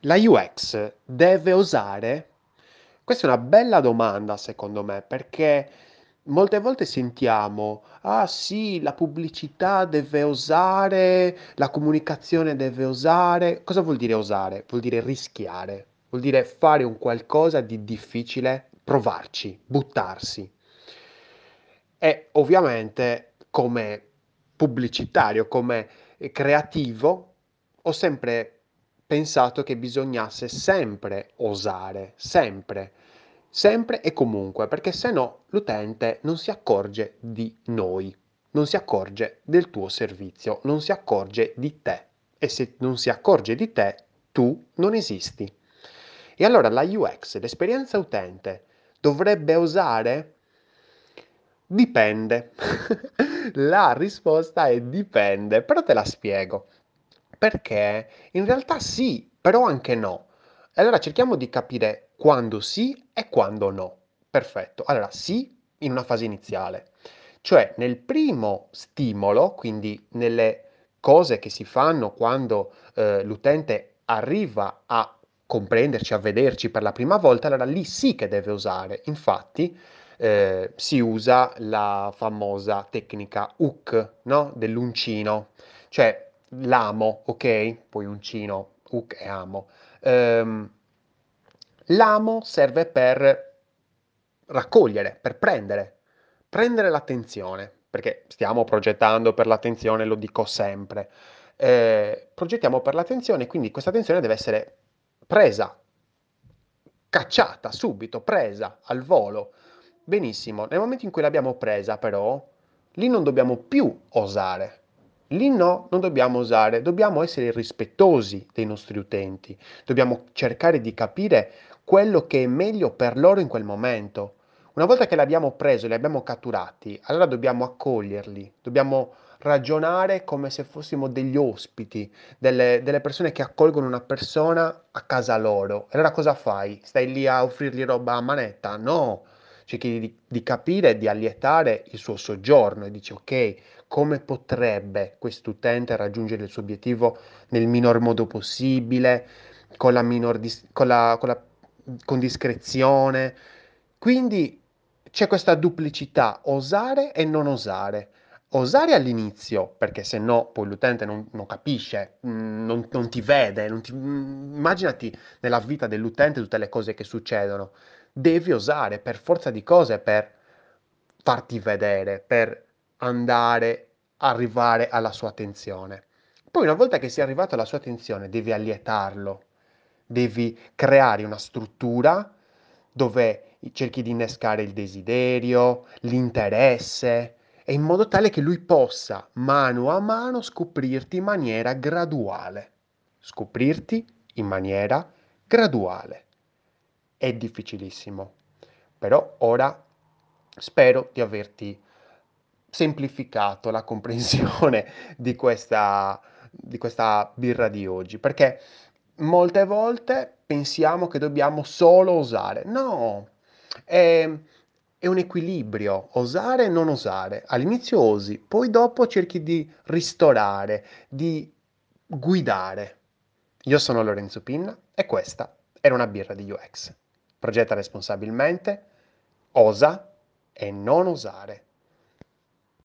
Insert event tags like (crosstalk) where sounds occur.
La UX deve osare? Questa è una bella domanda secondo me, perché molte volte sentiamo, ah sì, la pubblicità deve osare, la comunicazione deve osare. Cosa vuol dire osare? Vuol dire rischiare, vuol dire fare un qualcosa di difficile, provarci, buttarsi. E ovviamente come pubblicitario, come creativo, ho sempre pensato che bisognasse sempre osare, sempre, sempre e comunque, perché se no l'utente non si accorge di noi, non si accorge del tuo servizio, non si accorge di te. E se non si accorge di te, tu non esisti. E allora la UX, l'esperienza utente, dovrebbe osare? Dipende. (laughs) la risposta è dipende, però te la spiego. Perché in realtà sì, però anche no. Allora cerchiamo di capire quando sì e quando no. Perfetto. Allora sì in una fase iniziale, cioè nel primo stimolo, quindi nelle cose che si fanno quando eh, l'utente arriva a comprenderci, a vederci per la prima volta, allora lì sì che deve usare. Infatti eh, si usa la famosa tecnica hook, no? Dell'uncino, cioè l'amo, ok? Poi uncino, hook e amo. Um, l'amo serve per raccogliere, per prendere, prendere l'attenzione, perché stiamo progettando per l'attenzione, lo dico sempre. Eh, progettiamo per l'attenzione, quindi questa attenzione deve essere presa, cacciata subito, presa al volo. Benissimo, nel momento in cui l'abbiamo presa però, lì non dobbiamo più osare, Lì no, non dobbiamo usare, dobbiamo essere rispettosi dei nostri utenti, dobbiamo cercare di capire quello che è meglio per loro in quel momento. Una volta che l'abbiamo preso, li abbiamo catturati, allora dobbiamo accoglierli, dobbiamo ragionare come se fossimo degli ospiti, delle, delle persone che accolgono una persona a casa loro. Allora cosa fai? Stai lì a offrirgli roba a manetta? No, cerchi di, di capire e di allietare il suo soggiorno e dici ok, come potrebbe quest'utente raggiungere il suo obiettivo nel minor modo possibile, con la minor dis- con, la, con, la, con discrezione. Quindi c'è questa duplicità, osare e non osare. Osare all'inizio, perché se no poi l'utente non, non capisce, mm, non, non, ti vede, non ti, mm, immaginati nella vita dell'utente tutte le cose che succedono. Devi osare per forza di cose per farti vedere, per andare, arrivare alla sua attenzione. Poi una volta che sei arrivato alla sua attenzione, devi allietarlo, devi creare una struttura dove cerchi di innescare il desiderio, l'interesse, e in modo tale che lui possa mano a mano scoprirti in maniera graduale. Scoprirti in maniera graduale. È difficilissimo, però ora spero di averti semplificato la comprensione (laughs) di questa, di questa birra di oggi, perché molte volte pensiamo che dobbiamo solo osare. No, è, è un equilibrio, osare e non osare. All'inizio osi, poi dopo cerchi di ristorare, di guidare. Io sono Lorenzo Pinna e questa era una birra di UX. Progetta responsabilmente, osa e non osare.